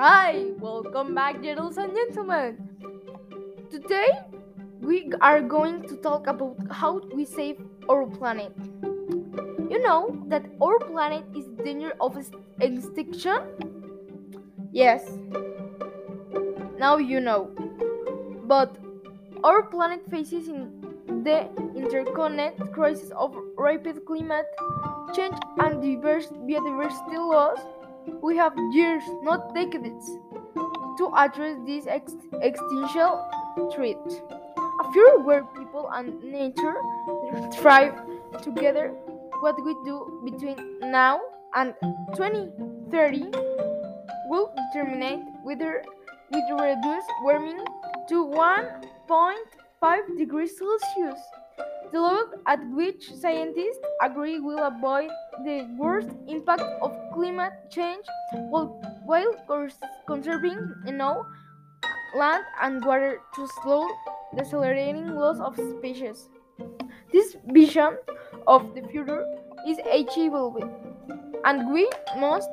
Hi, welcome back, gentlemen and gentlemen. Today we are going to talk about how we save our planet. You know that our planet is in danger of extinction? Yes. Now you know. But our planet faces in the interconnected crisis of rapid climate change and diverse biodiversity loss we have years, not decades, to address this ex- existential threat. A future where people and nature thrive together, what we do between now and 2030 will determine whether we reduce warming to 1.5 degrees Celsius. The level at which scientists agree will avoid the worst impact of climate change while, while conserving enough land and water to slow the accelerating loss of species. This vision of the future is achievable, and we must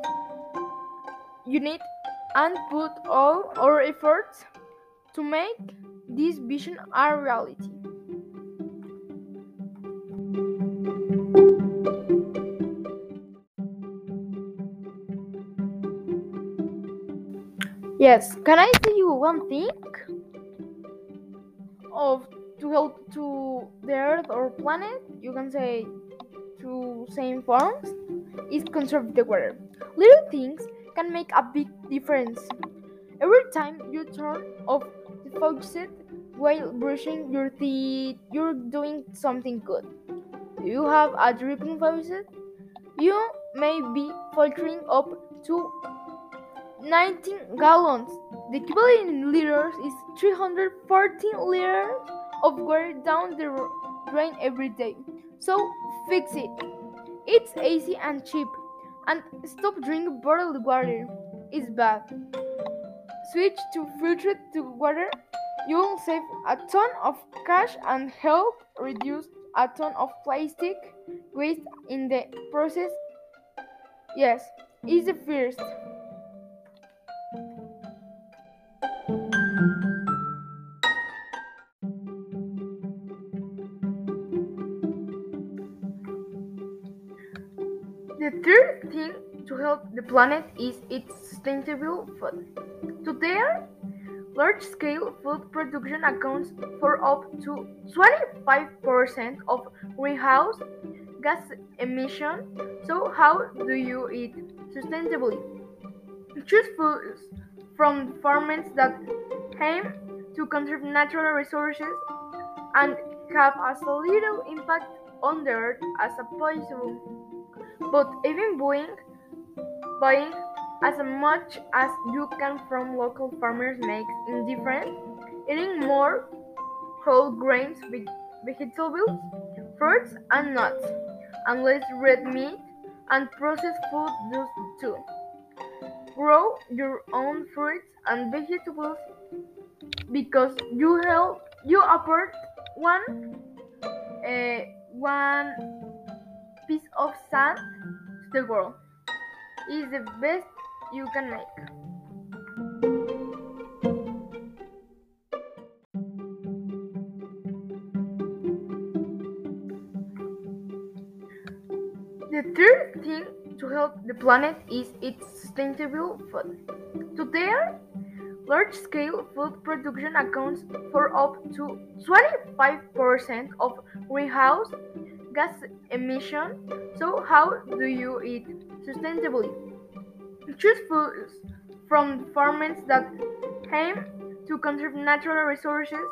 unite and put all our efforts to make this vision a reality. Yes, can I tell you one thing? Of to help to the Earth or planet, you can say to same forms is conserve the water. Little things can make a big difference. Every time you turn off the faucet while brushing your teeth, you're doing something good. You have a dripping faucet? You may be filtering up to 19 gallons. The equivalent in liters is 314 liters of water down the drain every day. So fix it. It's easy and cheap. And stop drinking bottled water. It's bad. Switch to filtered water. You'll save a ton of cash and help reduce a ton of plastic waste in the process. Yes, it's the first. The planet is its sustainable food. Today, large scale food production accounts for up to 25% of greenhouse gas emission. So, how do you eat sustainably? Choose foods from farmers that aim to conserve natural resources and have as little impact on the earth as possible. But even buying, buying as much as you can from local farmers makes indifferent. Eating more whole grains, vegetables, fruits, and nuts, and less red meat and processed food does too. Grow your own fruits and vegetables because you help you apart one uh, one piece of sand to the world is the best you can make. The third thing to help the planet is its sustainable food. Today, large scale food production accounts for up to 25% of greenhouse gas emissions. So, how do you eat sustainably? Choose foods from farmers that aim to conserve natural resources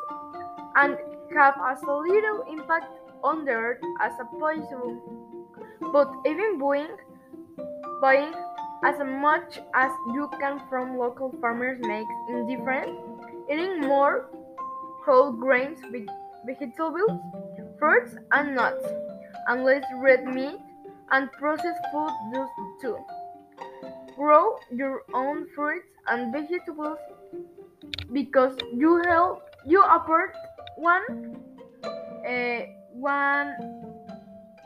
and have as little impact on the earth as possible. But even buying, buying as much as you can from local farmers makes indifferent. Eating more whole grains, vegetables, fruits, and nuts, and less red meat and processed food does too. Grow your own fruits and vegetables because you help you apart one uh, one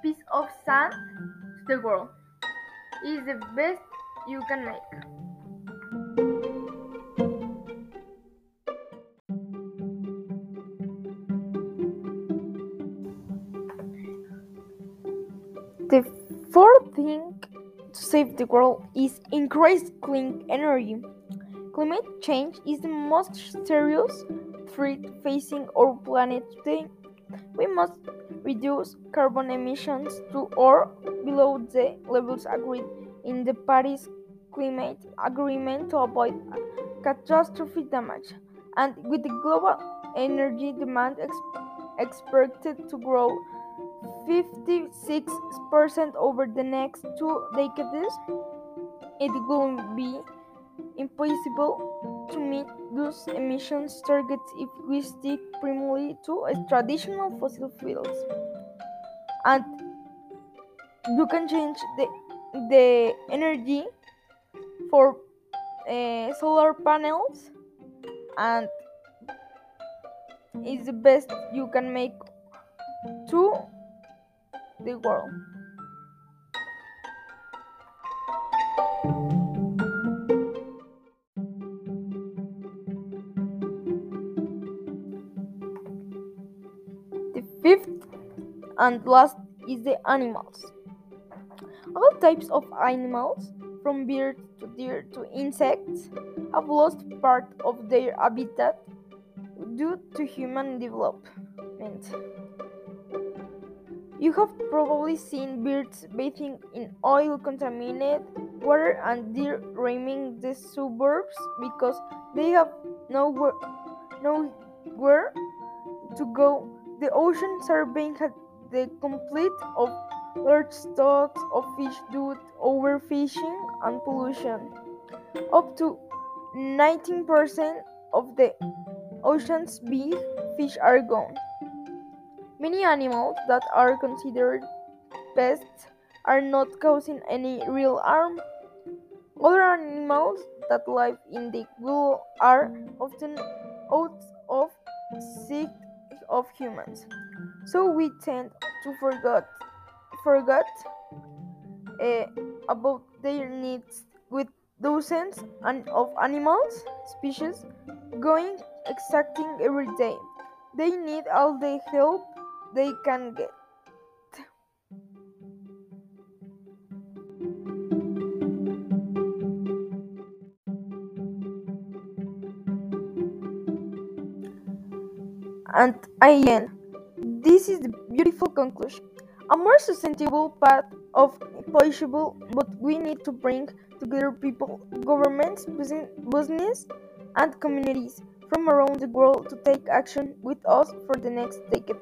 piece of sand to the world is the best you can make. The fourth thing to save the world is increased clean energy. Climate change is the most serious threat facing our planet today. We must reduce carbon emissions to or below the levels agreed in the Paris Climate Agreement to avoid catastrophic damage. And with the global energy demand ex- expected to grow 56% over the next two decades, it will be impossible to meet those emissions targets if we stick primarily to traditional fossil fuels. And you can change the, the energy for uh, solar panels and it's the best you can make to the world. The fifth and last is the animals. All types of animals, from birds to deer to insects, have lost part of their habitat due to human development. You have probably seen birds bathing in oil contaminated water and deer roaming the suburbs because they have nowhere, nowhere to go. The oceans are being the complete of large stocks of fish due to overfishing and pollution. Up to 19% of the ocean's big fish are gone. Many animals that are considered pests are not causing any real harm. Other animals that live in the wild are often out of sight of humans. So we tend to forget forget uh, about their needs with dozens of animals species going extracting every day. They need all the help they can get. And again, this is the beautiful conclusion. A more sustainable path of possible, but we need to bring together people, governments, business, and communities from around the world to take action with us for the next decade.